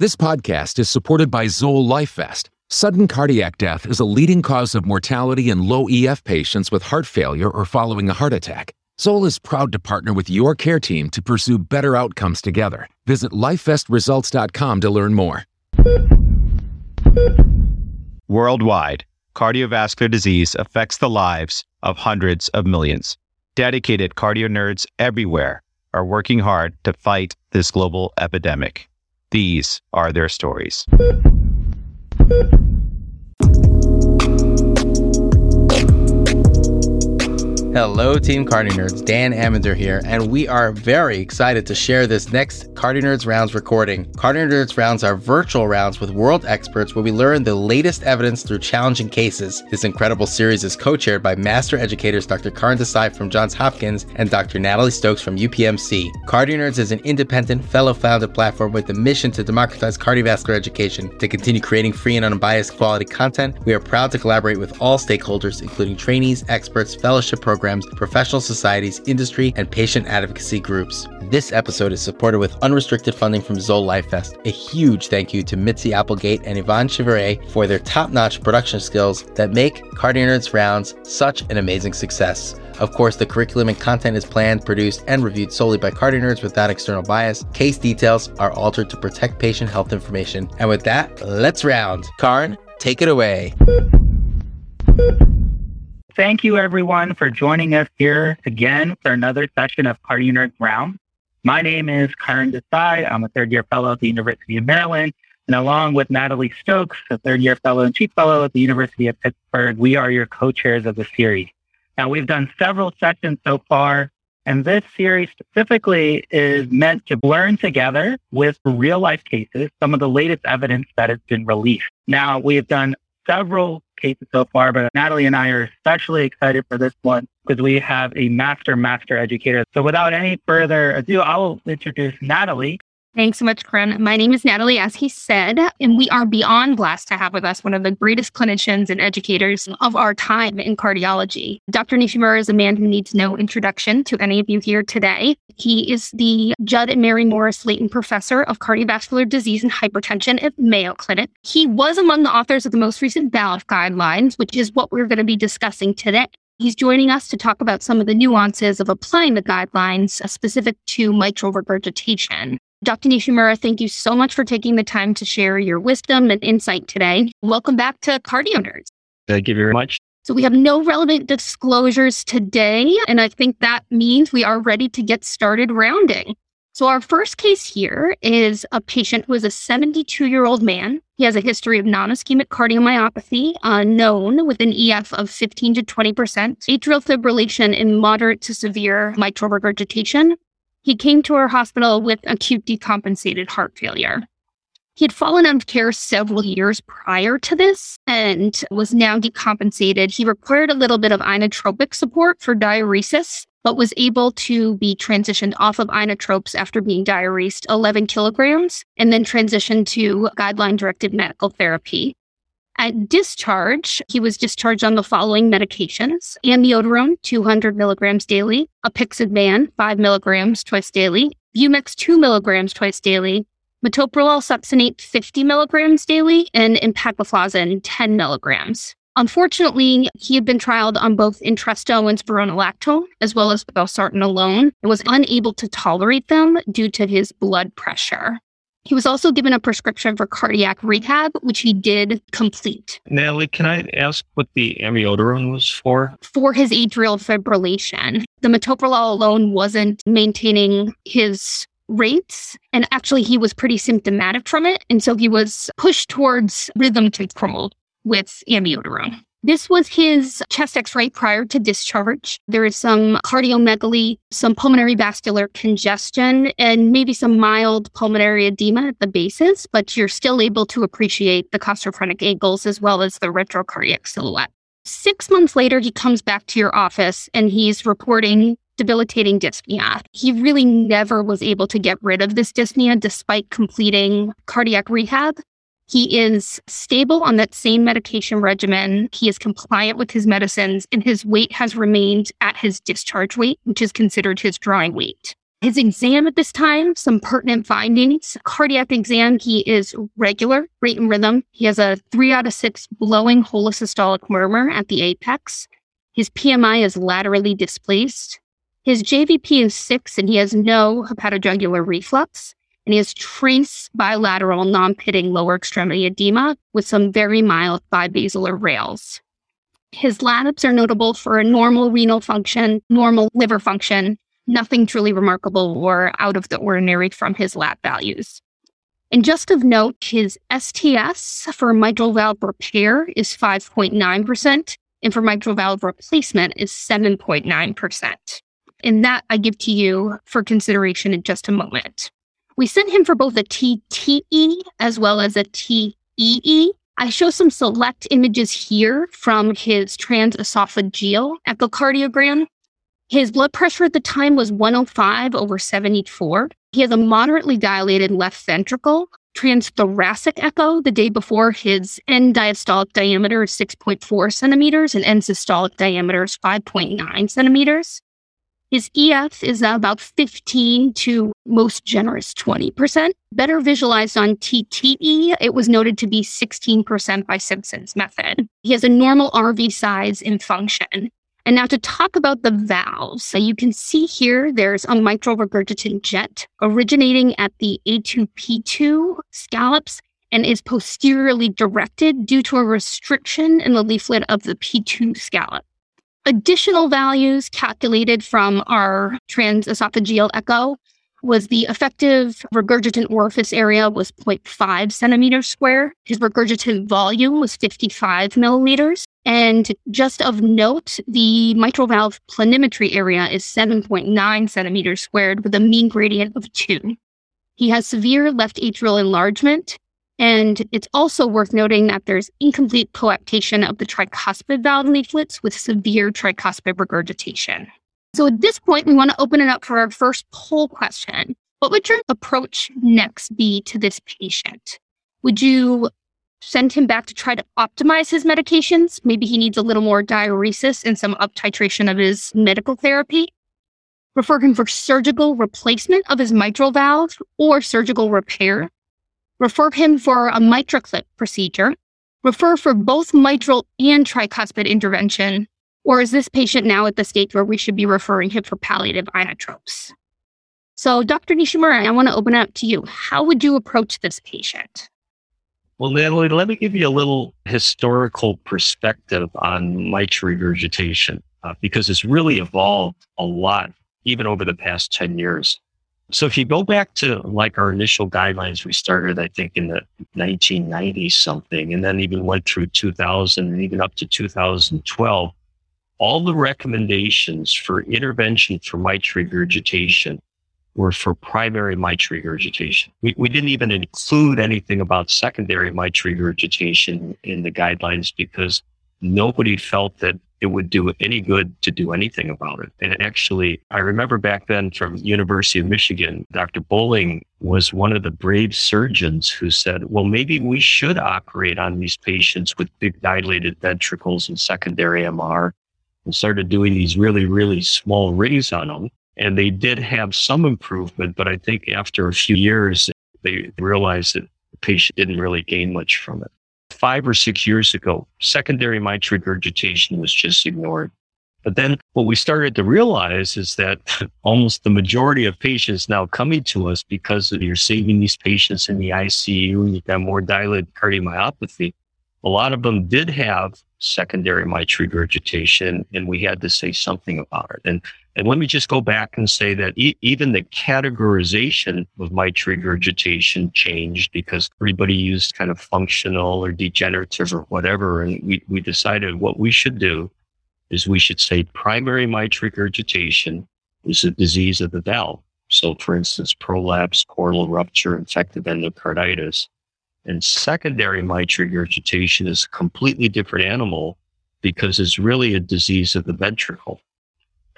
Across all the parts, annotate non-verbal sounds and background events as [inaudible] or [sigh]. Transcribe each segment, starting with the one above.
This podcast is supported by Zoll LifeVest. Sudden cardiac death is a leading cause of mortality in low EF patients with heart failure or following a heart attack. Zoll is proud to partner with your care team to pursue better outcomes together. Visit lifevestresults.com to learn more. Worldwide, cardiovascular disease affects the lives of hundreds of millions. Dedicated cardio nerds everywhere are working hard to fight this global epidemic. These are their stories. Hello, Team Cardio Nerds. Dan Ambinder here, and we are very excited to share this next Cardio Nerds Rounds recording. Cardio Nerds Rounds are virtual rounds with world experts where we learn the latest evidence through challenging cases. This incredible series is co chaired by master educators Dr. Karan Desai from Johns Hopkins and Dr. Natalie Stokes from UPMC. Cardio Nerds is an independent, fellow founded platform with the mission to democratize cardiovascular education. To continue creating free and unbiased quality content, we are proud to collaborate with all stakeholders, including trainees, experts, fellowship programs programs, professional societies, industry, and patient advocacy groups. This episode is supported with unrestricted funding from Zoll LifeVest. A huge thank you to Mitzi Applegate and Yvonne Chevrier for their top-notch production skills that make Cardio Nerds Rounds such an amazing success. Of course, the curriculum and content is planned, produced, and reviewed solely by Cardio Nerds without external bias. Case details are altered to protect patient health information. And with that, let's round. Karan, take it away. Thank you, everyone, for joining us here again for another session of Nerds Round. My name is Karan Desai. I'm a third year fellow at the University of Maryland. And along with Natalie Stokes, a third year fellow and chief fellow at the University of Pittsburgh, we are your co chairs of the series. Now, we've done several sessions so far, and this series specifically is meant to learn together with real life cases some of the latest evidence that has been released. Now, we have done several cases so far, but Natalie and I are especially excited for this one because we have a master master educator. So without any further ado, I will introduce Natalie. Thanks so much, Karan. My name is Natalie, as he said, and we are beyond blessed to have with us one of the greatest clinicians and educators of our time in cardiology. Dr. Nishimura is a man who needs no introduction to any of you here today. He is the Judd and Mary Morris Leighton Professor of Cardiovascular Disease and Hypertension at Mayo Clinic. He was among the authors of the most recent valve guidelines, which is what we're going to be discussing today. He's joining us to talk about some of the nuances of applying the guidelines uh, specific to mitral regurgitation. Dr. Nishimura, thank you so much for taking the time to share your wisdom and insight today. Welcome back to Cardio Nerds. Thank you very much. So, we have no relevant disclosures today, and I think that means we are ready to get started rounding. So, our first case here is a patient who is a 72 year old man. He has a history of non ischemic cardiomyopathy, uh, known with an EF of 15 to 20%, atrial fibrillation, and moderate to severe mitral regurgitation, he came to our hospital with acute decompensated heart failure. He had fallen out of care several years prior to this and was now decompensated. He required a little bit of inotropic support for diuresis, but was able to be transitioned off of inotropes after being diuresed 11 kilograms and then transitioned to guideline directed medical therapy. At discharge, he was discharged on the following medications. Amiodarone, 200 milligrams daily, apixaban, 5 milligrams twice daily, Bumex, 2 milligrams twice daily, metoprolol succinate, 50 milligrams daily, and empagliflozin, 10 milligrams. Unfortunately, he had been trialed on both Entresto and spironolactone, as well as valsartan alone, and was unable to tolerate them due to his blood pressure. He was also given a prescription for cardiac rehab, which he did complete. Natalie, can I ask what the amiodarone was for? For his atrial fibrillation. The metoprolol alone wasn't maintaining his rates. And actually, he was pretty symptomatic from it. And so he was pushed towards rhythm control with amiodarone. This was his chest x ray prior to discharge. There is some cardiomegaly, some pulmonary vascular congestion, and maybe some mild pulmonary edema at the bases, but you're still able to appreciate the costophrenic angles as well as the retrocardiac silhouette. Six months later, he comes back to your office and he's reporting debilitating dyspnea. He really never was able to get rid of this dyspnea despite completing cardiac rehab. He is stable on that same medication regimen. He is compliant with his medicines, and his weight has remained at his discharge weight, which is considered his drawing weight. His exam at this time, some pertinent findings. Cardiac exam, he is regular, rate and rhythm. He has a three out of six blowing holosystolic murmur at the apex. His PMI is laterally displaced. His JVP is six and he has no hepatojugular reflux. And he has trace bilateral non-pitting lower extremity edema with some very mild bibasilar rales. His labs are notable for a normal renal function, normal liver function, nothing truly remarkable or out of the ordinary from his lab values. And just of note, his STS for mitral valve repair is 5.9%, and for mitral valve replacement is 7.9%. And that I give to you for consideration in just a moment. We sent him for both a TTE as well as a TEE. I show some select images here from his transesophageal echocardiogram. His blood pressure at the time was 105 over 74. He has a moderately dilated left ventricle. Transthoracic echo the day before his end diastolic diameter is 6.4 centimeters and end systolic diameter is 5.9 centimeters. His EF is about 15 to most generous 20%. Better visualized on TTE, it was noted to be 16% by Simpson's method. He has a normal RV size and function. And now to talk about the valves, so you can see here there's a mitral regurgitant jet originating at the A2P2 scallops and is posteriorly directed due to a restriction in the leaflet of the P2 scallop. Additional values calculated from our transesophageal echo was the effective regurgitant orifice area was 0.5 centimeters square. His regurgitant volume was 55 milliliters. And just of note, the mitral valve planimetry area is 7.9 centimeters squared with a mean gradient of 2. He has severe left atrial enlargement and it's also worth noting that there's incomplete coaptation of the tricuspid valve leaflets with severe tricuspid regurgitation. So at this point, we want to open it up for our first poll question. What would your approach next be to this patient? Would you send him back to try to optimize his medications? Maybe he needs a little more diuresis and some up titration of his medical therapy. Refer him for surgical replacement of his mitral valve or surgical repair refer him for a MitraClip procedure, refer for both mitral and tricuspid intervention, or is this patient now at the stage where we should be referring him for palliative inotropes? So, Dr. Nishimura, I want to open up to you. How would you approach this patient? Well, Natalie, let me give you a little historical perspective on mitral regurgitation uh, because it's really evolved a lot, even over the past 10 years. So if you go back to like our initial guidelines, we started, I think, in the 1990s something, and then even went through 2000 and even up to 2012. All the recommendations for intervention for mitral regurgitation were for primary mitral regurgitation. We, we didn't even include anything about secondary mitral regurgitation in the guidelines because nobody felt that it would do any good to do anything about it. And actually, I remember back then from University of Michigan, Dr. Bolling was one of the brave surgeons who said, well, maybe we should operate on these patients with big dilated ventricles and secondary MR and started doing these really, really small rings on them. And they did have some improvement, but I think after a few years, they realized that the patient didn't really gain much from it five or six years ago, secondary mitral regurgitation was just ignored. But then what we started to realize is that [laughs] almost the majority of patients now coming to us because you're saving these patients in the ICU you've got more dilated cardiomyopathy. A lot of them did have secondary mitral regurgitation and we had to say something about it. And and let me just go back and say that e- even the categorization of mitral regurgitation changed because everybody used kind of functional or degenerative or whatever. And we, we decided what we should do is we should say primary mitral regurgitation is a disease of the valve. So, for instance, prolapse, chordal rupture, infective endocarditis. And secondary mitral regurgitation is a completely different animal because it's really a disease of the ventricle.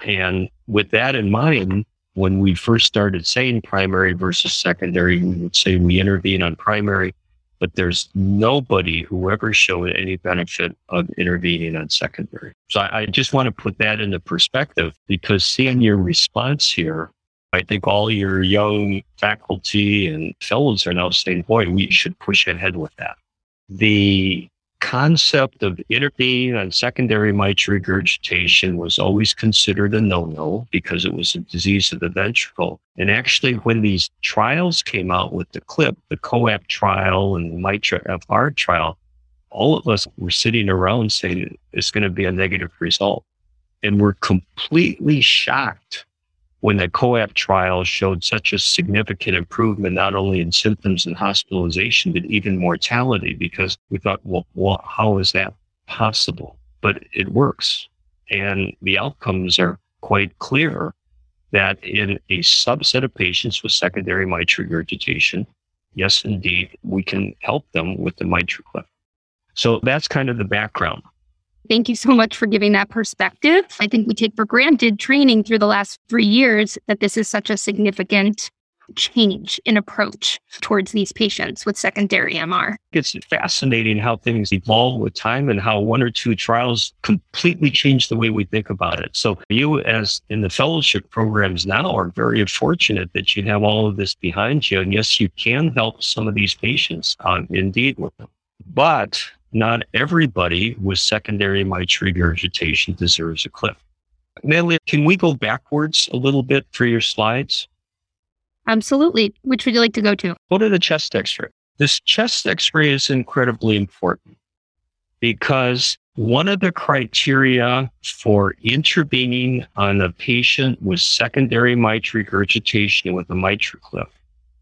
And with that in mind, when we first started saying primary versus secondary, we would say we intervene on primary, but there's nobody who ever showed any benefit of intervening on secondary. So I, I just want to put that into perspective because seeing your response here, I think all your young faculty and fellows are now saying, boy, we should push ahead with that. The concept of intervening on secondary mitral regurgitation was always considered a no-no because it was a disease of the ventricle. And actually, when these trials came out with the clip, the COAPT trial and the MITRA FR trial, all of us were sitting around saying it's going to be a negative result. And we're completely shocked when the COAPT trial showed such a significant improvement, not only in symptoms and hospitalization, but even mortality, because we thought, well, well how is that possible? But it works. And the outcomes are quite clear that in a subset of patients with secondary mitral regurgitation, yes, indeed, we can help them with the MitraClip. So that's kind of the background. Thank you so much for giving that perspective. I think we take for granted training through the last three years that this is such a significant change in approach towards these patients with secondary MR. It's fascinating how things evolve with time and how one or two trials completely change the way we think about it. So you as in the fellowship programs now are very fortunate that you have all of this behind you. And yes, you can help some of these patients uh, indeed with them. But not everybody with secondary mitral regurgitation deserves a clip. Natalie, can we go backwards a little bit through your slides? Absolutely. Which would you like to go to? Go to the chest x ray. This chest x ray is incredibly important because one of the criteria for intervening on a patient with secondary mitral regurgitation with a MitraClip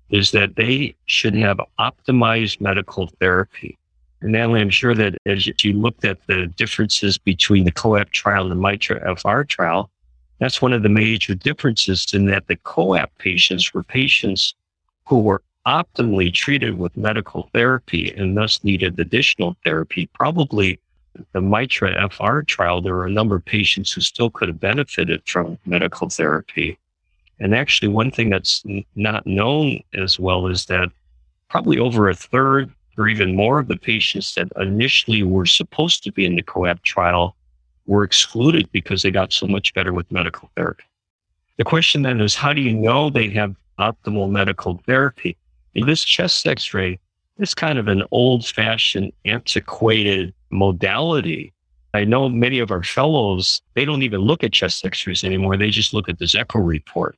is that they should have optimized medical therapy. Natalie, I'm sure that as you looked at the differences between the COAPT trial and the MITRA FR trial, that's one of the major differences in that the COAPT patients were patients who were optimally treated with medical therapy and thus needed additional therapy. Probably the MITRA FR trial, there were a number of patients who still could have benefited from medical therapy. And actually, one thing that's not known as well is that probably over a third or even more of the patients that initially were supposed to be in the COAPT trial were excluded because they got so much better with medical therapy. The question then is, how do you know they have optimal medical therapy? In this chest x-ray is kind of an old fashioned, antiquated modality. I know many of our fellows, they don't even look at chest x-rays anymore. They just look at this echo report.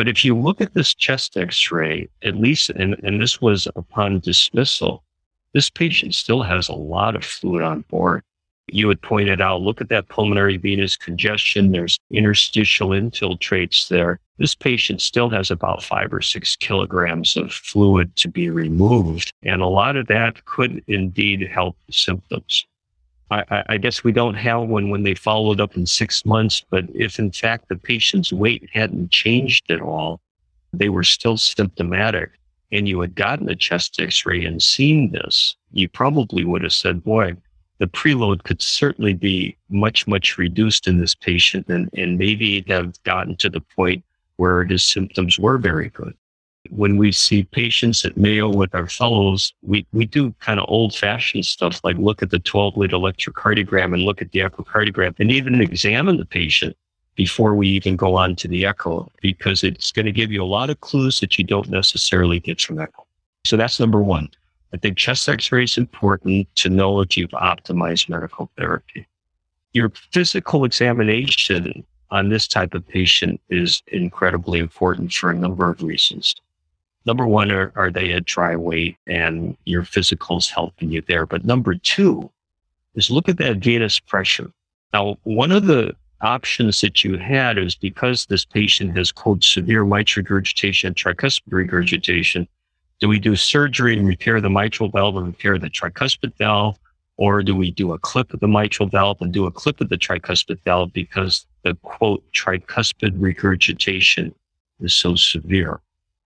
But if you look at this chest x ray, at least, and, and this was upon dismissal, this patient still has a lot of fluid on board. You had pointed out, look at that pulmonary venous congestion. There's interstitial infiltrates there. This patient still has about five or six kilograms of fluid to be removed. And a lot of that could indeed help the symptoms. I, I, guess we don't have one when they followed up in six months, but if in fact the patient's weight hadn't changed at all, they were still symptomatic, and you had gotten a chest x ray and seen this, you probably would have said, boy, the preload could certainly be much, much reduced in this patient and, and maybe have gotten to the point where his symptoms were very good when we see patients at Mayo with our fellows, we, we do kind of old fashioned stuff like look at the 12 lead electrocardiogram and look at the echocardiogram and even examine the patient before we even go on to the echo because it's going to give you a lot of clues that you don't necessarily get from echo. So that's number one. I think chest x-ray is important to know if you've optimized medical therapy. Your physical examination on this type of patient is incredibly important for a number of reasons number one, are, are they at dry weight and your physicals helping you there? But number two is look at that venous pressure. Now, one of the options that you had is because this patient has quote severe mitral regurgitation, tricuspid regurgitation. Do we do surgery and repair the mitral valve and repair the tricuspid valve? Or do we do a clip of the mitral valve and do a clip of the tricuspid valve because the quote tricuspid regurgitation is so severe?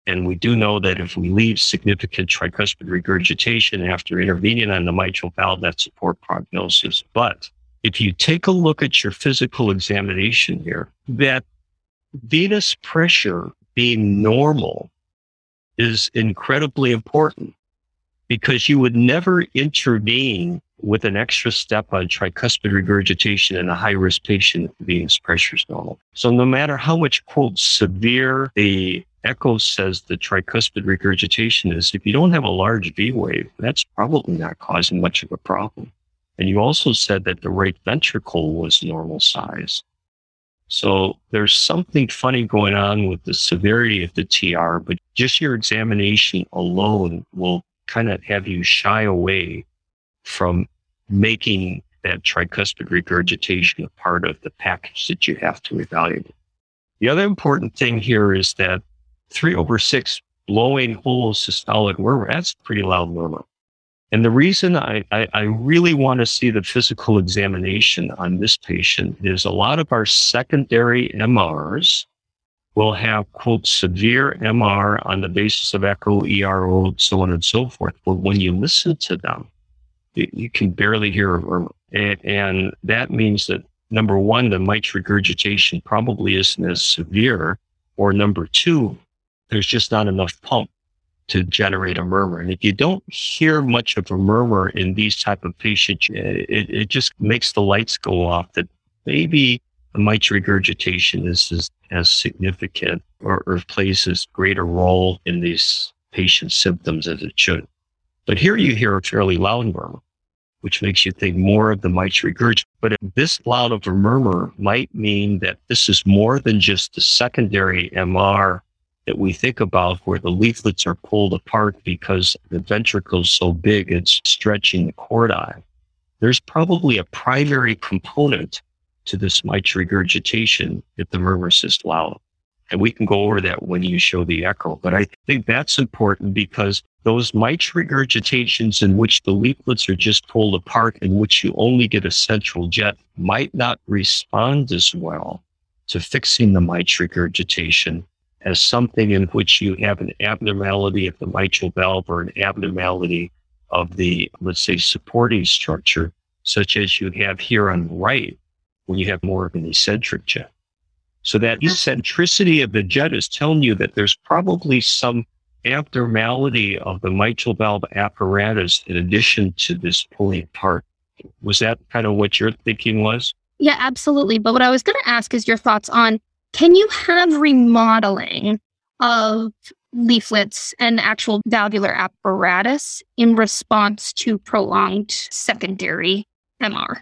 And we do know that if we leave significant tricuspid regurgitation after intervening on the mitral valve, that's a poor prognosis. But if you take a look at your physical examination here, that venous pressure being normal is incredibly important because you would never intervene with an extra step on tricuspid regurgitation in a high risk patient if venous pressure is normal. So no matter how much quote severe the echo says the tricuspid regurgitation is, if you don't have a large V wave, that's probably not causing much of a problem. And you also said that the right ventricle was normal size. So there's something funny going on with the severity of the TR, but just your examination alone will kind of have you shy away from making that tricuspid regurgitation a part of the package that you have to evaluate. The other important thing here is that three over six blowing holosystolic murmur, that's pretty loud murmur. And the reason I, I, I, really want to see the physical examination on this patient is a lot of our secondary MRs will have, quote, severe MR on the basis of echo, ERO, so on and so forth. But when you listen to them, you can barely hear a murmur. And, and that means that number one, the mitral regurgitation probably isn't as severe, or number two, there's just not enough pump to generate a murmur. And if you don't hear much of a murmur in these type of patients, eh, it, it just makes the lights go off that maybe the mitral regurgitation is as, significant or, or plays as great a role in these patient symptoms as it should. But here you hear a fairly loud murmur, which makes you think more of the mitral regurgitation. But this loud of a murmur might mean that this is more than just the secondary MR that we think about where the leaflets are pulled apart because the ventricle is so big it's stretching the chordae. There's probably a primary component to this mitral regurgitation that the murmur is loud. And we can go over that when you show the echo. But I think that's important because those mitral regurgitations in which the leaflets are just pulled apart, in which you only get a central jet, might not respond as well to fixing the mitral regurgitation as something in which you have an abnormality of the mitral valve or an abnormality of the, let's say, supporting structure, such as you have here on the right, when you have more of an eccentric jet. So that eccentricity of the jet is telling you that there's probably some abnormality of the mitral valve apparatus in addition to this pulling apart. Was that kind of what your thinking was? Yeah, absolutely. But what I was going to ask is your thoughts on can you have remodeling of leaflets and actual valvular apparatus in response to prolonged secondary MR?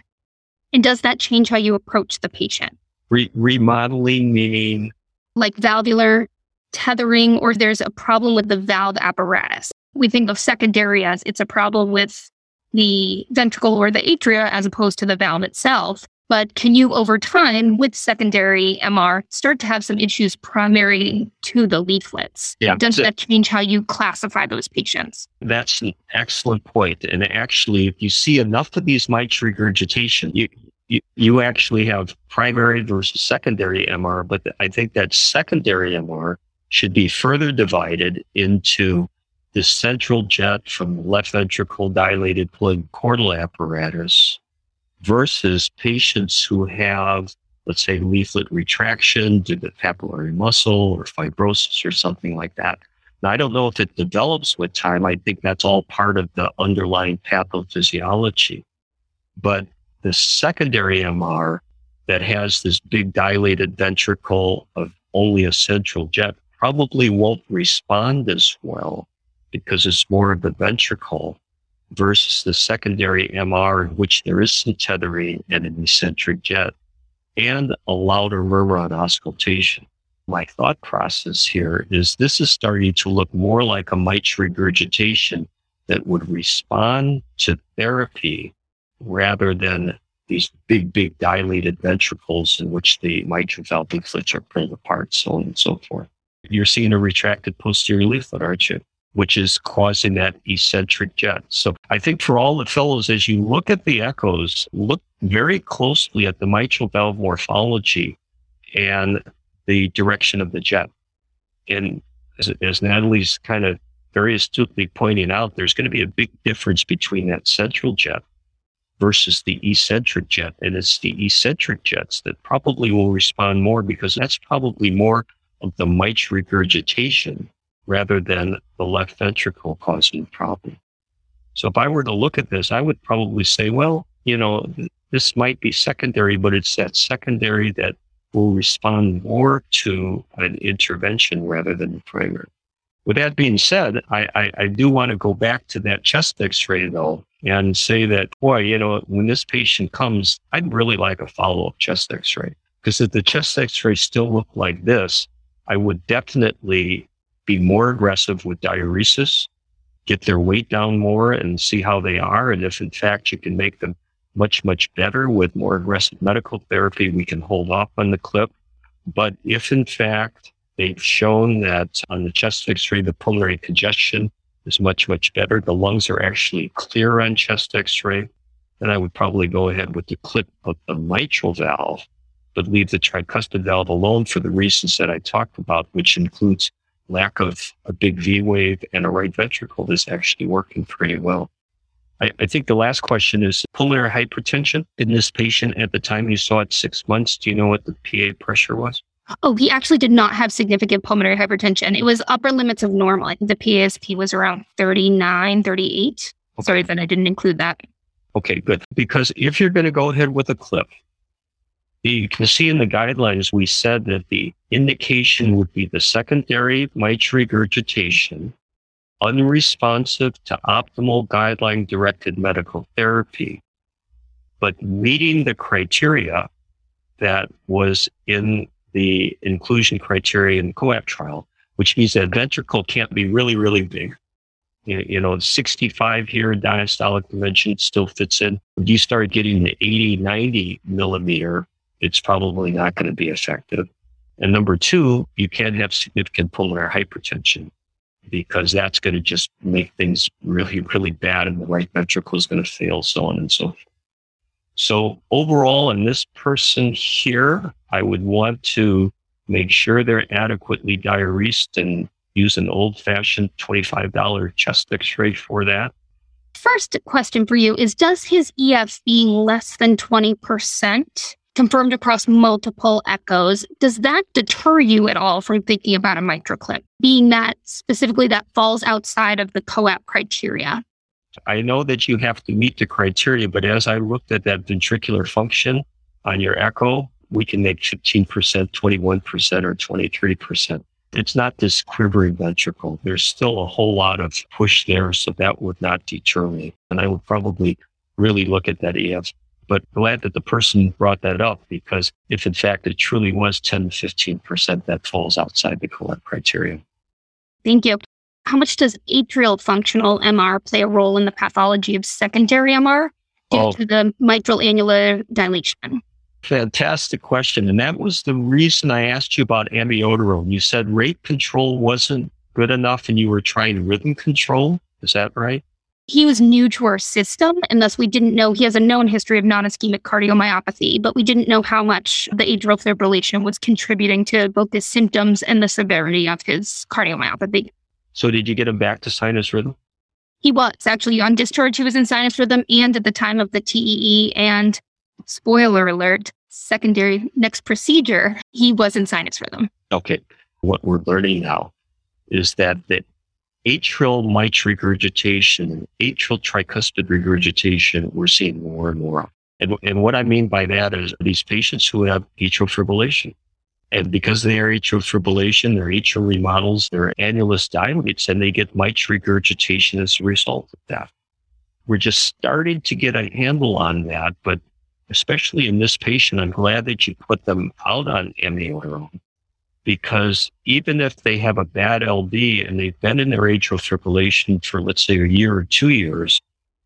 And does that change how you approach the patient? Re- remodeling meaning? Like valvular tethering, or there's a problem with the valve apparatus. We think of secondary as it's a problem with the ventricle or the atria as opposed to the valve itself. But can you, over time, with secondary MR, start to have some issues primary to the leaflets? Yeah. Does that change how you classify those patients? That's an excellent point. And actually, if you see enough of these mitral regurgitation, you, you, you actually have primary versus secondary MR. But I think that secondary MR should be further divided into the central jet from left ventricle dilated plug chordal apparatus versus patients who have, let's say, leaflet retraction due to papillary muscle or fibrosis or something like that. Now, I don't know if it develops with time. I think that's all part of the underlying pathophysiology. But the secondary MR that has this big dilated ventricle of only a central jet probably won't respond as well because it's more of the ventricle versus the secondary MR in which there is some tethering and an eccentric jet and a louder murmur on auscultation. My thought process here is this is starting to look more like a mitral regurgitation that would respond to therapy rather than these big, big dilated ventricles in which the mitral valve leaflets are pulled apart, so on and so forth. You're seeing a retracted posterior leaflet, aren't you? Which is causing that eccentric jet. So I think for all the fellows, as you look at the echoes, look very closely at the mitral valve morphology and the direction of the jet. And as, as Natalie's kind of very astutely pointing out, there's going to be a big difference between that central jet versus the eccentric jet. And it's the eccentric jets that probably will respond more because that's probably more of the mitral regurgitation rather than the left ventricle causing the problem. So if I were to look at this, I would probably say, well, you know, this might be secondary, but it's that secondary that will respond more to an intervention rather than primary. With that being said, I, I, I do want to go back to that chest x-ray though and say that, boy, you know, when this patient comes, I'd really like a follow-up chest x-ray. Because if the chest x-ray still looked like this, I would definitely be more aggressive with diuresis, get their weight down more and see how they are. And if in fact you can make them much, much better with more aggressive medical therapy. We can hold off on the clip. But if in fact they've shown that on the chest x-ray, the pulmonary congestion is much, much better, the lungs are actually clear on chest x-ray, then I would probably go ahead with the clip of the mitral valve, but leave the tricuspid valve alone for the reasons that I talked about, which includes lack of a big V wave and a right ventricle is actually working pretty well. I, I, think the last question is pulmonary hypertension in this patient at the time you saw it six months. Do you know what the PA pressure was? Oh, he actually did not have significant pulmonary hypertension. It was upper limits of normal. I think the PASP was around 39, 38. Okay. Sorry that I didn't include that. Okay, good. Because if you're going to go ahead with a clip, you can see in the guidelines, we said that the indication would be the secondary mitral regurgitation unresponsive to optimal guideline directed medical therapy, but meeting the criteria that was in the inclusion criteria in the COAPT trial, which means that ventricle can't be really, really big. You know, 65 here diastolic dimension still fits in. You start getting the 80, 90 millimeter, it's probably not going to be effective. And number two, you can't have significant pulmonary hypertension because that's going to just make things really, really bad and the right ventricle is going to fail, so on and so forth. So overall, in this person here, I would want to make sure they're adequately diuresed and use an old fashioned $25 chest x-ray for that. First question for you is Does his EF being less than 20% confirmed across multiple echoes. Does that deter you at all from thinking about a MitraClip, being that specifically that falls outside of the COAPT criteria? I know that you have to meet the criteria, but as I looked at that ventricular function on your echo, we can make 15%, 21%, or 23%. It's not this quivering ventricle. There's still a whole lot of push there, so that would not deter me. And I would probably really look at that EF but glad that the person brought that up because if in fact it truly was 10 to 15%, that falls outside the COAPT criteria. Thank you. How much does atrial functional MR play a role in the pathology of secondary MR due oh. to the mitral annular dilation? Fantastic question. And that was the reason I asked you about amiodarone. You said rate control wasn't good enough and you were trying rhythm control. Is that right? He was new to our system and thus we didn't know he has a known history of non-ischemic cardiomyopathy but we didn't know how much the atrial fibrillation was contributing to both the symptoms and the severity of his cardiomyopathy. So did you get him back to sinus rhythm? He was. Actually on discharge he was in sinus rhythm and at the time of the TEE and spoiler alert secondary next procedure he was in sinus rhythm. Okay. What we're learning now is that the atrial mitral regurgitation, atrial tricuspid regurgitation, we're seeing more and more. And, and what I mean by that is these patients who have atrial fibrillation. And because they are atrial fibrillation, their atrial remodels, their annulus dilates, and they get mitral regurgitation as a result of that. We're just starting to get a handle on that, but especially in this patient, I'm glad that you put them out on amiodarone because even if they have a bad LV and they've been in their atrial fibrillation for, let's say, a year or two years,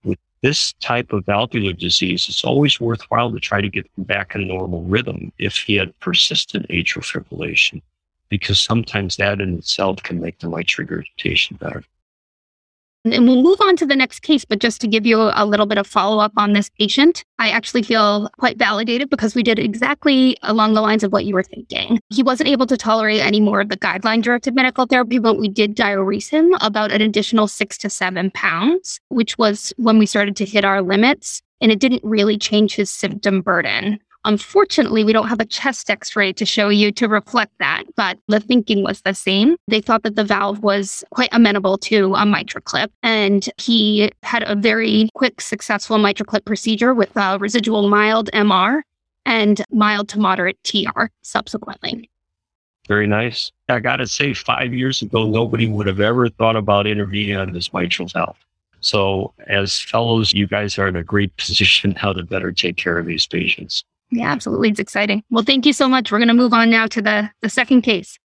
with this type of valvular disease, it's always worthwhile to try to get them back in normal rhythm if he had persistent atrial fibrillation, because sometimes that in itself can make the mitral regurgitation better. And we'll move on to the next case, but just to give you a little bit of follow up on this patient, I actually feel quite validated because we did exactly along the lines of what you were thinking. He wasn't able to tolerate any more of the guideline directed medical therapy, but we did diurese him about an additional six to seven pounds, which was when we started to hit our limits. And it didn't really change his symptom burden. Unfortunately, we don't have a chest x ray to show you to reflect that, but the thinking was the same. They thought that the valve was quite amenable to a MitraClip, and he had a very quick, successful MitraClip procedure with a residual mild MR and mild to moderate TR subsequently. Very nice. I got to say, five years ago, nobody would have ever thought about intervening on this mitral valve. So, as fellows, you guys are in a great position [laughs] now to better take care of these patients. Yeah, absolutely. It's exciting. Well, thank you so much. We're going to move on now to the, the second case.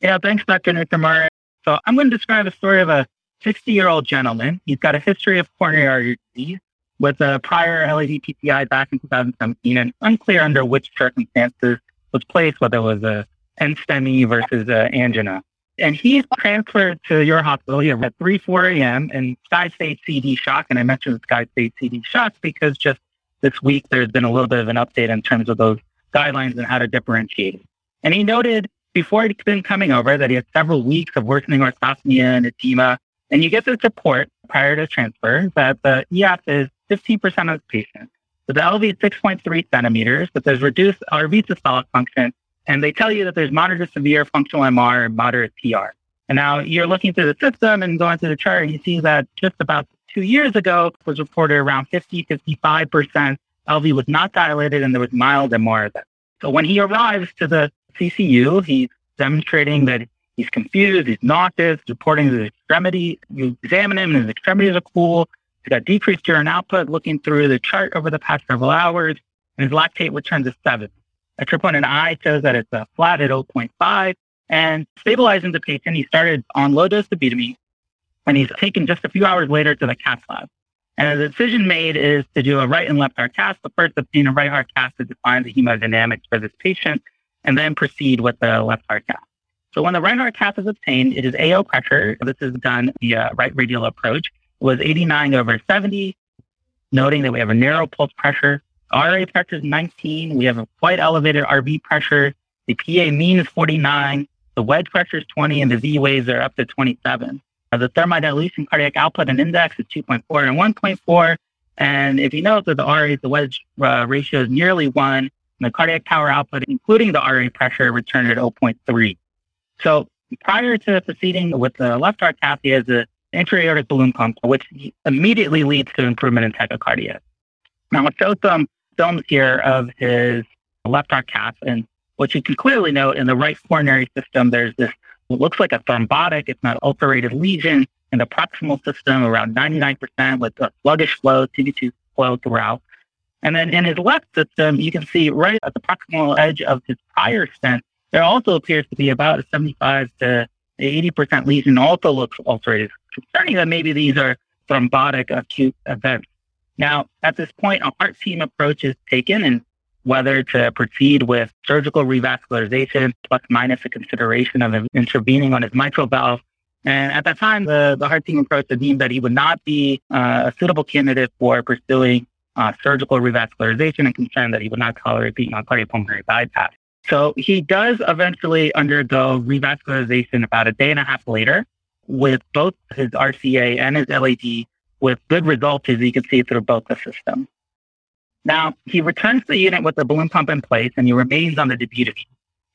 Yeah, thanks, Dr. Nishimura. So I'm going to describe a story of a 60 year old gentleman. He's got a history of coronary artery disease with a prior LAD PCI back in 2017 and unclear under which circumstances was placed, whether it was a NSTEMI versus a angina. And he's transferred to your hospital here at 3, 4 a.m. and SCAI stage CD shock. And I mentioned SCAI stage CD shock because just this week there's been a little bit of an update in terms of those guidelines and how to differentiate. And he noted before he'd been coming over that he had several weeks of worsening orthopnea and edema. And you get this report prior to transfer that the EF is 15% of the patients. So the LV is 6.3 centimeters, but there's reduced RV systolic function and they tell you that there's moderate to severe functional MR and moderate PR. And now you're looking through the system and going through the chart, and you see that just about two years ago was reported around 50, 55% LV was not dilated and there was mild MR. So when he arrives to the CCU, he's demonstrating that he's confused, he's nauseous, reporting his extremity. You examine him and his extremities are cool. He's got decreased urine output, looking through the chart over the past several hours, and his lactate returns to seven. A troponin I shows that it's a flat at 0.5 and stabilizing the patient. He started on low dose dobutamine and he's taken just a few hours later to the cath lab. And the decision made is to do a right and left heart cath, but first obtain a right heart cath to define the hemodynamics for this patient and then proceed with the left heart cath. So when the right heart cath is obtained, it is AO pressure. This is done via right radial approach. It was 89 over 70, noting that we have a narrow pulse pressure RA pressure is 19. We have a quite elevated RV pressure. The PA mean is 49. The wedge pressure is 20, and the V waves are up to 27. The thermodilution cardiac output and index is 2.4 and 1.4. And if you note that the RA, the wedge uh, ratio is nearly one, and the cardiac power output, including the RA pressure, returned at 0.3. So prior to proceeding with the left heart cath, he has an intra-aortic balloon pump, which immediately leads to improvement in tachycardia. Now, I'll show some films here of his left heart cath. And what you can clearly note in the right coronary system, there's this what looks like a thrombotic, if not ulcerated lesion in the proximal system, around 99% with a sluggish flow, TIMI 2 flow throughout. And then in his left system, you can see right at the proximal edge of his prior stent, there also appears to be about a 75 to 80% lesion also looks ulcerated, concerning that maybe these are thrombotic acute events. Now, at this point, a heart team approach is taken and whether to proceed with surgical revascularization plus minus a consideration of intervening on his mitral valve. And at that time, the, the heart team approach deemed that he would not be uh, a suitable candidate for pursuing uh, surgical revascularization and concerned that he would not tolerate being on cardiopulmonary bypass. So he does eventually undergo revascularization about a day and a half later with both his RCA and his LAD with good results as you can see through both the systems. Now, he returns to the unit with the balloon pump in place and he remains on the dobutamine.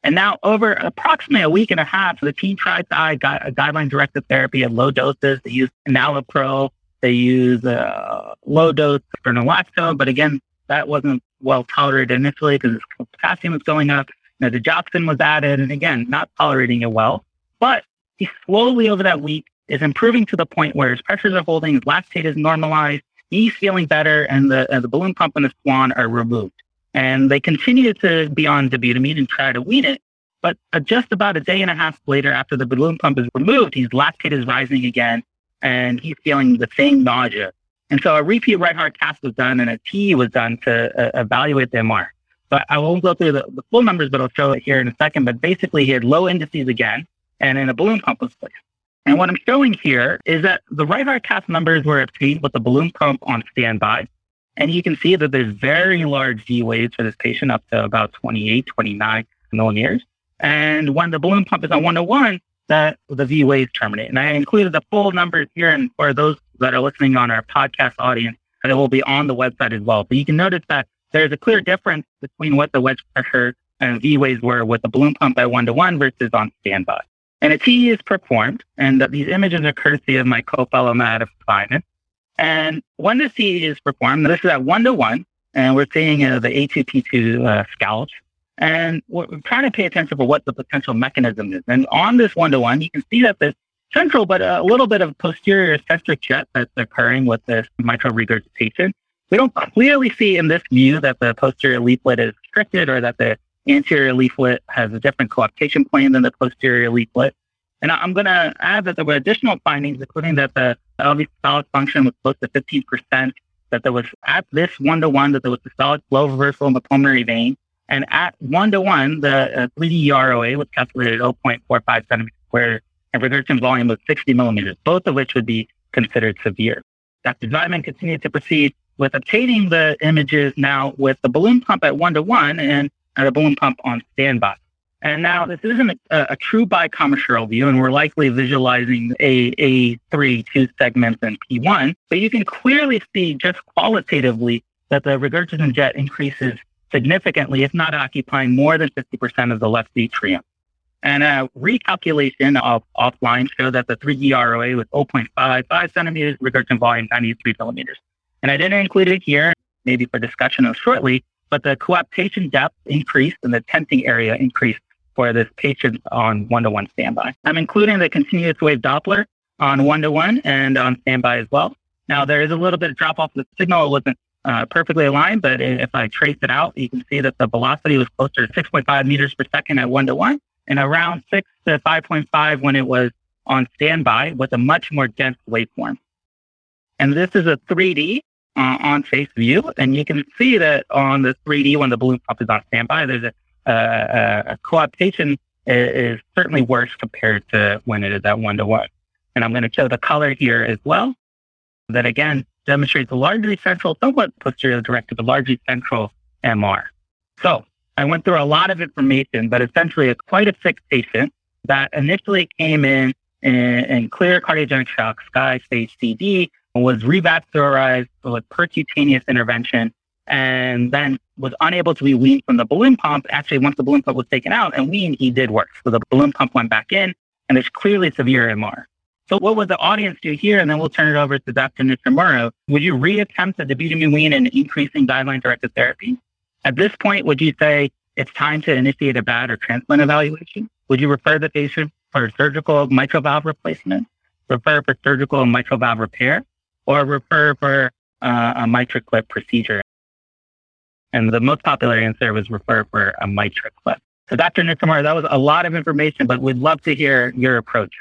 And now, over approximately a week and a half, the team tried to eye a guideline directed therapy at low doses. They use enalapril, they use uh, low dose spironolactone, but again, that wasn't well tolerated initially because his potassium was going up. You know, digoxin was added, and again, not tolerating it well. But he slowly, over that week, is improving to the point where his pressures are holding, his lactate is normalized, he's feeling better, and the, the balloon pump and the swan are removed. And they continue to be on dobutamine and try to wean it. But uh, just about a day and a half later, after the balloon pump is removed, his lactate is rising again, and he's feeling the same nausea. And so a repeat right heart cath was done, and a T was done to uh, evaluate the MR. So I won't go through the, the, full numbers, but I'll show it here in a second. But basically, he had low indices again, and then a balloon pump was placed. And what I'm showing here is that the right heart cath numbers were obtained with the balloon pump on standby. And you can see that there's very large V waves for this patient up to about 28, 29 millimeters. And when the balloon pump is on 101, that the V waves terminate. And I included the full numbers here. And for those that are listening on our podcast audience, it will be on the website as well. But you can notice that there's a clear difference between what the wedge pressure and V waves were with the balloon pump at one to one versus on standby. And a is performed, and these images are courtesy of my co-fellow Matt Finan. And when the TEE is performed, this is at one to one, and we're seeing uh, the A2P2 uh, scallops. And we're trying to pay attention for what the potential mechanism is. And on this one to one, you can see that there's central, but a little bit of posterior eccentric jet that's occurring with this mitral regurgitation. We don't clearly see in this view that the posterior leaflet is restricted or that the anterior leaflet has a different coaptation plane than the posterior leaflet. And I'm going to add that there were additional findings, including that the LV systolic function was close to 15%, that there was at this one to one, that there was systolic flow reversal in the pulmonary vein. And at one to one, the uh, 3D ROA was calculated at 0.45 centimeters squared and regurgitant volume was 60 millimeters, both of which would be considered severe. Dr. Diamond continued to proceed with obtaining the images now with the balloon pump at one to one and a balloon pump on standby. And now this isn't a, a true bicommissural view, and we're likely visualizing a, a three, two segments and P1, but you can clearly see just qualitatively that the regurgitant jet increases significantly, if not occupying more than 50% of the left atrium. And a recalculation of offline showed that the 3D ROA was 0.55 centimeters, regurgitant volume 93 millimeters. And I didn't include it here, maybe for discussion of shortly, but the coaptation depth increased and the tenting area increased for this patient on one-to-one standby. I'm including the continuous wave Doppler on one-to-one and on standby as well. Now, there is a little bit of drop off of the signal. It wasn't uh, perfectly aligned, but if I trace it out, you can see that the velocity was closer to 6.5 meters per second at one-to-one and around 6 to 5.5 when it was on standby with a much more dense waveform. And this is a 3D uh, on face view. And you can see that on the 3D when the balloon pump is on standby, there's a, a, a coaptation is, is certainly worse compared to when it is at one to one. And I'm going to show the color here as well. That again demonstrates a largely central, somewhat posterior directed, but largely central MR. So I went through a lot of information, but essentially it's quite a sick patient that initially came in in, in clear cardiogenic shock, SCAI stage CD, was revascularized with percutaneous intervention, and then was unable to be weaned from the balloon pump. Actually, once the balloon pump was taken out and weaned, he did work. So the balloon pump went back in, and there's clearly severe MR. So what would the audience do here? And then we'll turn it over to Dr. Nishimura. Would you reattempt the dobutamine wean and increasing guideline-directed therapy? At this point, would you say it's time to initiate a VAD or transplant evaluation? Would you refer the patient for surgical mitral valve replacement, refer for surgical mitral valve repair, or refer for uh, a MitraClip procedure? And the most popular answer was refer for a mitral clip. So Dr. Nishimura, that was a lot of information, but we'd love to hear your approach.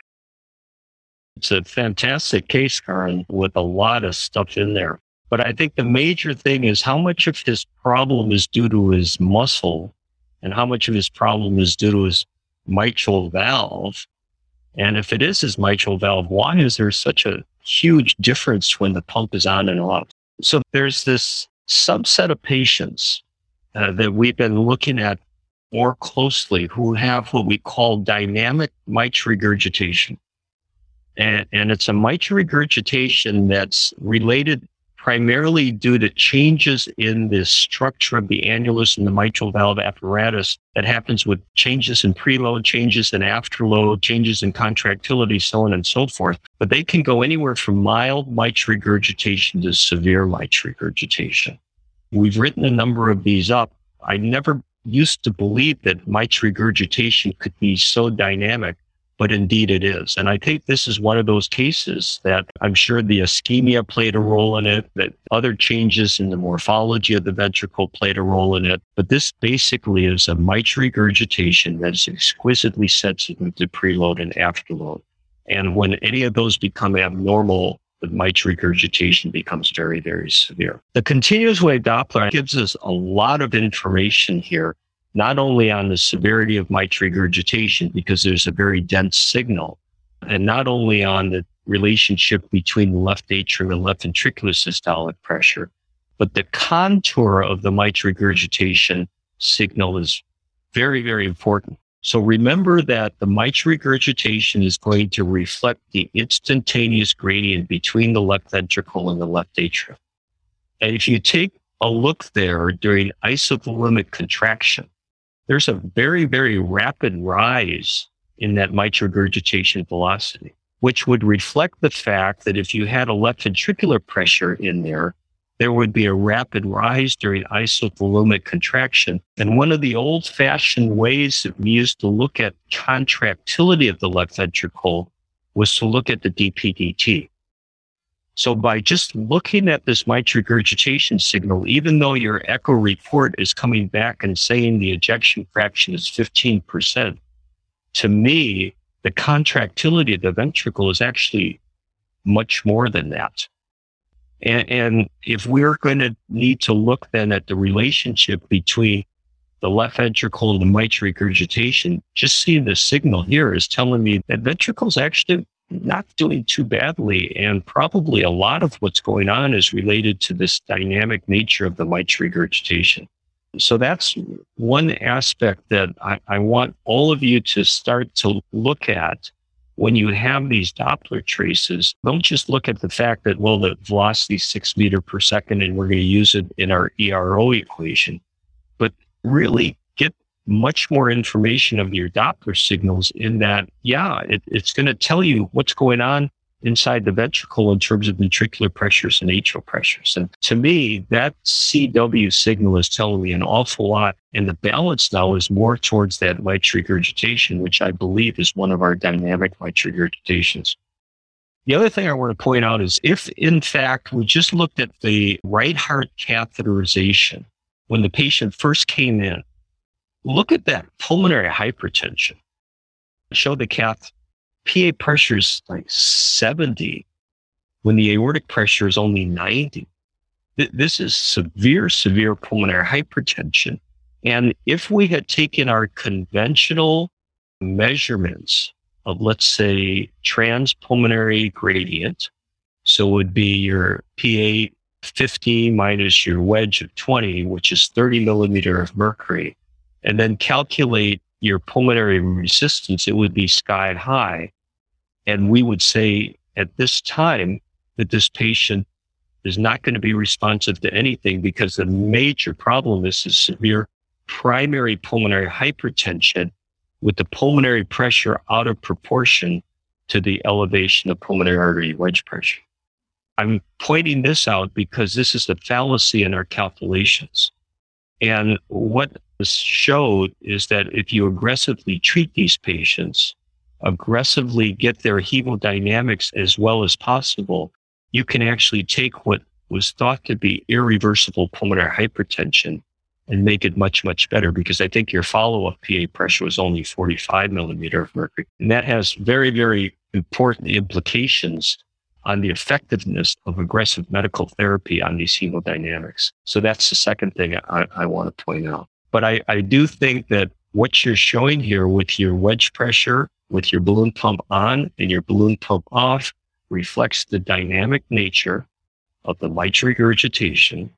It's a fantastic case, Karan, with a lot of stuff in there. But I think the major thing is how much of his problem is due to his muscle and how much of his problem is due to his mitral valve. And if it is his mitral valve, why is there such a huge difference when the pump is on and off? So there's this subset of patients uh, that we've been looking at more closely who have what we call dynamic mitral regurgitation. And, and it's a mitral regurgitation that's related primarily due to changes in the structure of the annulus and the mitral valve apparatus that happens with changes in preload, changes in afterload, changes in contractility, so on and so forth. But they can go anywhere from mild mitral regurgitation to severe mitral regurgitation. We've written a number of these up. I never used to believe that mitral regurgitation could be so dynamic but indeed it is. And I think this is one of those cases that I'm sure the ischemia played a role in it, that other changes in the morphology of the ventricle played a role in it. But this basically is a mitral regurgitation that's exquisitely sensitive to preload and afterload. And when any of those become abnormal, the mitral regurgitation becomes very, very severe. The continuous wave Doppler gives us a lot of information here not only on the severity of mitral regurgitation, because there's a very dense signal, and not only on the relationship between the left atrium and left ventricular systolic pressure, but the contour of the mitral regurgitation signal is very, very important. So remember that the mitral regurgitation is going to reflect the instantaneous gradient between the left ventricle and the left atrium. And if you take a look there during isovolumic contraction, there's a very, very rapid rise in that mitral regurgitation velocity, which would reflect the fact that if you had a left ventricular pressure in there, there would be a rapid rise during isovolumic contraction. And one of the old fashioned ways that we used to look at contractility of the left ventricle was to look at the DPDT. So by just looking at this mitral regurgitation signal, even though your echo report is coming back and saying the ejection fraction is 15%, to me, the contractility of the ventricle is actually much more than that. And, and if we're going to need to look then at the relationship between the left ventricle and the mitral regurgitation, just seeing the signal here is telling me that ventricle's actually not doing too badly. And probably a lot of what's going on is related to this dynamic nature of the mitral regurgitation. So that's one aspect that I, I want all of you to start to look at when you have these Doppler traces, don't just look at the fact that, well, the velocity is six meter per second and we're going to use it in our ERO equation, but really much more information of your Doppler signals in that, yeah, it, it's going to tell you what's going on inside the ventricle in terms of ventricular pressures and atrial pressures. And to me, that CW signal is telling me an awful lot. And the balance now is more towards that mitral regurgitation, which I believe is one of our dynamic mitral regurgitations. The other thing I want to point out is if, in fact, we just looked at the right heart catheterization when the patient first came in, look at that pulmonary hypertension. Show the cath PA pressure is like 70 when the aortic pressure is only 90. This is severe, severe pulmonary hypertension. And if we had taken our conventional measurements of, let's say, transpulmonary gradient, so it would be your PA 50 minus your wedge of 20, which is 30 millimeter of mercury, and then calculate your pulmonary resistance, it would be sky high. And we would say at this time that this patient is not going to be responsive to anything because the major problem is the severe primary pulmonary hypertension with the pulmonary pressure out of proportion to the elevation of pulmonary artery wedge pressure. I'm pointing this out because this is a fallacy in our calculations. And what showed is that if you aggressively treat these patients, aggressively get their hemodynamics as well as possible, you can actually take what was thought to be irreversible pulmonary hypertension and make it much, much better because I think your follow up PA pressure was only 45 millimeter of mercury. And that has very, very important implications on the effectiveness of aggressive medical therapy on these hemodynamics. So that's the second thing I, I want to point out. But I, I do think that what you're showing here with your wedge pressure, with your balloon pump on and your balloon pump off reflects the dynamic nature of the mitral regurgitation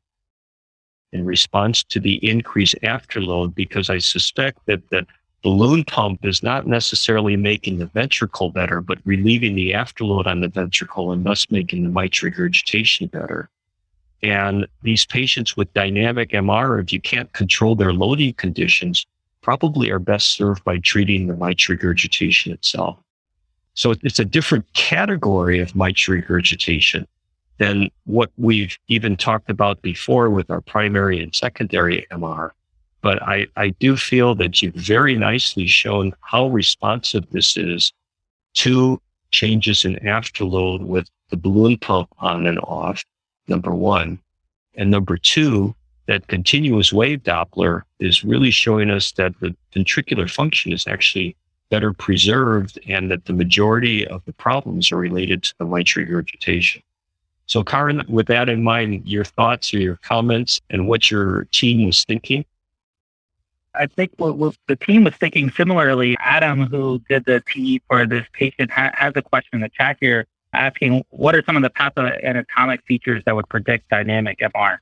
in response to the increased afterload because I suspect that the balloon pump is not necessarily making the ventricle better, but relieving the afterload on the ventricle and thus making the mitral regurgitation better. And these patients with dynamic MR, if you can't control their loading conditions, probably are best served by treating the mitral regurgitation itself. So it's a different category of mitral regurgitation than what we've even talked about before with our primary and secondary MR. But I, I do feel that you've very nicely shown how responsive this is to changes in afterload with the balloon pump on and off number one. And number two, that continuous wave Doppler is really showing us that the ventricular function is actually better preserved and that the majority of the problems are related to the mitral regurgitation. So, Karan, with that in mind, your thoughts or your comments and what your team was thinking? I think what, what the team was thinking similarly. Adam, who did the TEE for this patient, ha- has a question in the chat here asking what are some of the pathoanatomic features that would predict dynamic MR?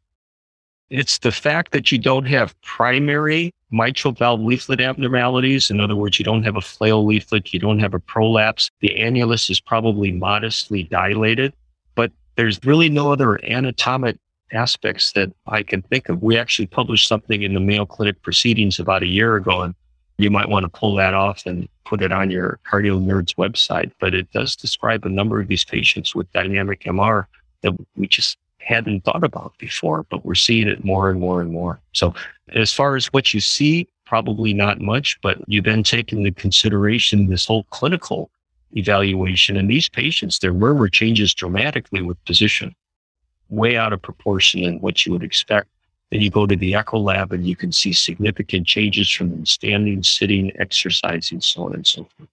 It's the fact that you don't have primary mitral valve leaflet abnormalities. In other words, you don't have a flail leaflet, you don't have a prolapse. The annulus is probably modestly dilated, but there's really no other anatomic aspects that I can think of. We actually published something in the Mayo Clinic Proceedings about a year ago, and you might want to pull that off and put it on your CardioNerds website. But it does describe a number of these patients with dynamic MR that we just hadn't thought about before, but we're seeing it more and more and more. So, as far as what you see, probably not much, but you then take into consideration this whole clinical evaluation. And these patients, their murmur changes dramatically with position, way out of proportion than what you would expect. Then you go to the echo lab and you can see significant changes from standing, sitting, exercising, so on and so forth.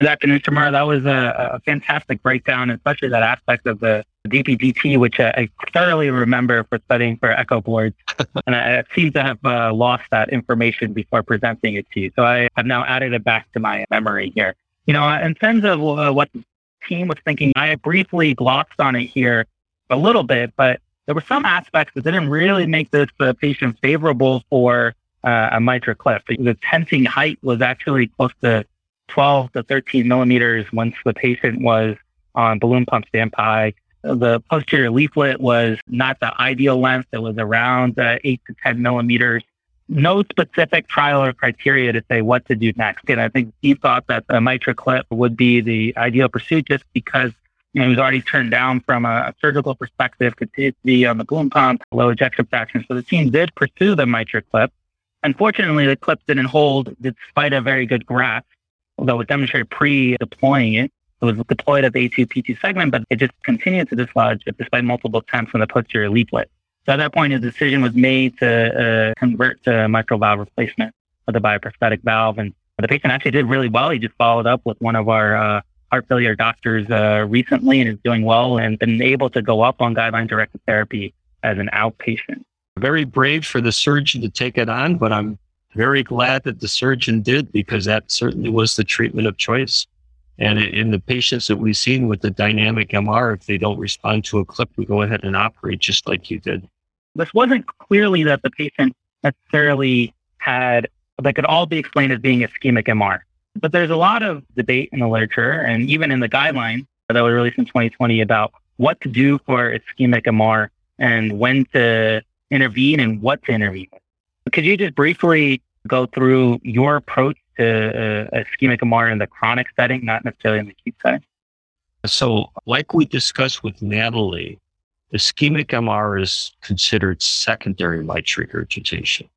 Good afternoon, Nishimura, that was a, a, fantastic breakdown, especially that aspect of the DPDT, which uh, I thoroughly remember for studying for echo boards. [laughs] and I, I seem to have uh, lost that information before presenting it to you. So I have now added it back to my memory here. You know, in terms of uh, what the team was thinking, I briefly glossed on it here a little bit, but there were some aspects that didn't really make this uh, patient favorable for uh, a MitraClip. The tenting height was actually close to 12 to 13 millimeters once the patient was on balloon pump standby. The posterior leaflet was not the ideal length. It was around uh, 8 to 10 millimeters no specific trial or criteria to say what to do next. And I think he thought that the MitraClip would be the ideal pursuit just because you he was already turned down from a, surgical perspective, continued to be on the balloon pump, low ejection fraction. So the team did pursue the MitraClip. Unfortunately, the clip didn't hold despite a very good graph, although it demonstrated pre-deploying it. It was deployed at the A2 P2 segment, but it just continued to dislodge despite multiple attempts from the posterior leaflet. So at that point, a decision was made to uh, convert to mitral valve replacement with a bioprosthetic valve. And the patient actually did really well. He just followed up with one of our uh, heart failure doctors uh, recently and is doing well and been able to go up on guideline directed therapy as an outpatient. Very brave for the surgeon to take it on, but I'm very glad that the surgeon did because that certainly was the treatment of choice. And in the patients that we've seen with the dynamic MR, if they don't respond to a clip, we go ahead and operate just like you did. This wasn't clearly that the patient necessarily had, that could all be explained as being ischemic MR. But there's a lot of debate in the literature and even in the guidelines that were released in 2020 about what to do for ischemic MR and when to intervene and what to intervene. Could you just briefly go through your approach to uh, ischemic MR in the chronic setting, not necessarily in the acute setting? So, like we discussed with Natalie, Ischemic MR is considered secondary mitral regurgitation.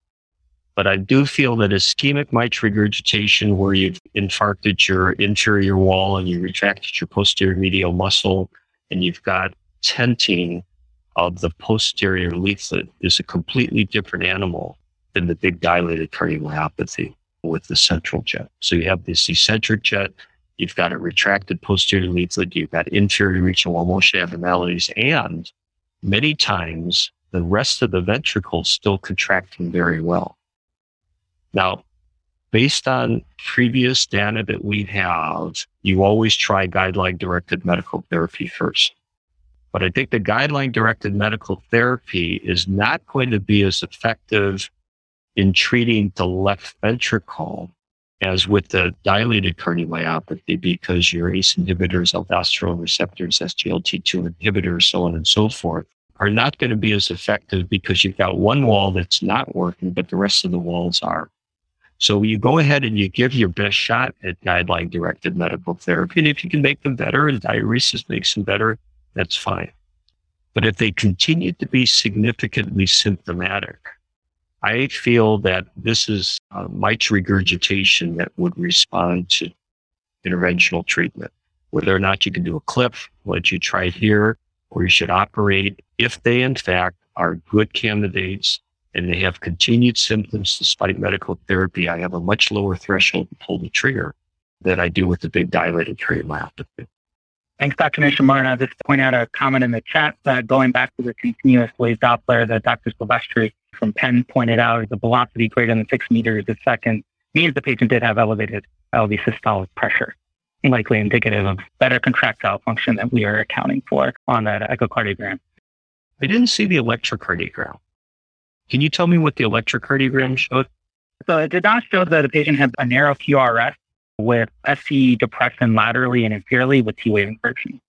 But I do feel that ischemic mitral regurgitation, where you've infarcted your inferior wall and you retracted your posterior medial muscle and you've got tenting of the posterior leaflet, is a completely different animal than the big dilated cardiomyopathy with the central jet. So you have this eccentric jet, you've got a retracted posterior leaflet, you've got inferior regional wall motion abnormalities, and many times the rest of the ventricle still contracting very well. Now, based on previous data that we have, you always try guideline directed medical therapy first. But I think the guideline directed medical therapy is not going to be as effective in treating the left ventricle as with the dilated cardiomyopathy because your ACE inhibitors, aldosterone receptors, SGLT2 inhibitors, so on and so forth, are not going to be as effective because you've got one wall that's not working, but the rest of the walls are. So you go ahead and you give your best shot at guideline directed medical therapy. And if you can make them better and diuresis makes them better, that's fine. But if they continue to be significantly symptomatic, I feel that this is uh, mitral regurgitation that would respond to interventional treatment. Whether or not you can do a clip, what you try here, or you should operate if they, in fact, are good candidates and they have continued symptoms despite medical therapy. I have a much lower threshold to pull the trigger than I do with the big dilated cardiomyopathy. Thanks, Dr. Nishimura. I'll just point out a comment in the chat that going back to the continuous wave Doppler that Dr. Silvestri from Penn pointed out, the velocity greater than six meters a second means the patient did have elevated LV systolic pressure likely indicative of better contractile function that we are accounting for on that echocardiogram. I didn't see the electrocardiogram. Can you tell me what the electrocardiogram showed? So it did not show that the patient had a narrow QRS with ST depression laterally and inferiorly with T wave inversion.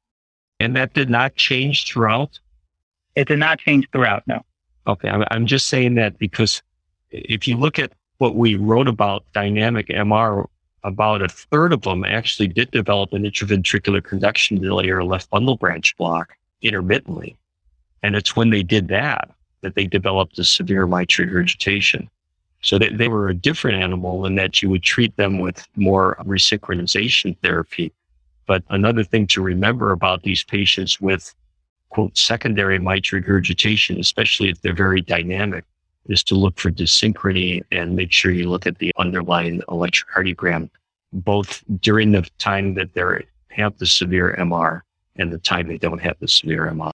And that did not change throughout? It did not change throughout, no. Okay, I'm, I'm just saying that because if you look at what we wrote about dynamic MR, about a third of them actually did develop an intraventricular conduction delay or left bundle branch block intermittently. And it's when they did that that they developed a severe mitral regurgitation. So they, they were a different animal in that you would treat them with more resynchronization therapy. But another thing to remember about these patients with quote secondary mitral regurgitation, especially if they're very dynamic, is to look for dyssynchrony and make sure you look at the underlying electrocardiogram, both during the time that they have the severe MR and the time they don't have the severe MR.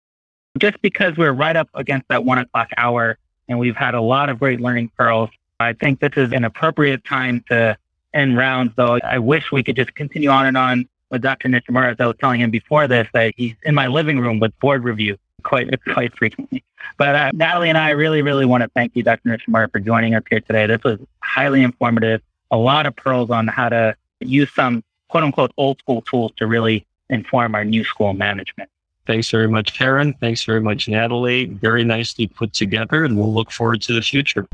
Just because we're right up against that one o'clock hour and we've had a lot of great learning pearls, I think this is an appropriate time to end rounds, though I wish we could just continue on and on with Dr. Nishimura. As I was telling him before this, that he's in my living room with board review quite quite frequently. But uh, Natalie and I really, really want to thank you, Dr. Nishimura, for joining us here today. This was highly informative. A lot of pearls on how to use some quote unquote old school tools to really inform our new school management. Thanks very much, Karan. Thanks very much, Natalie. Very nicely put together, and we'll look forward to the future.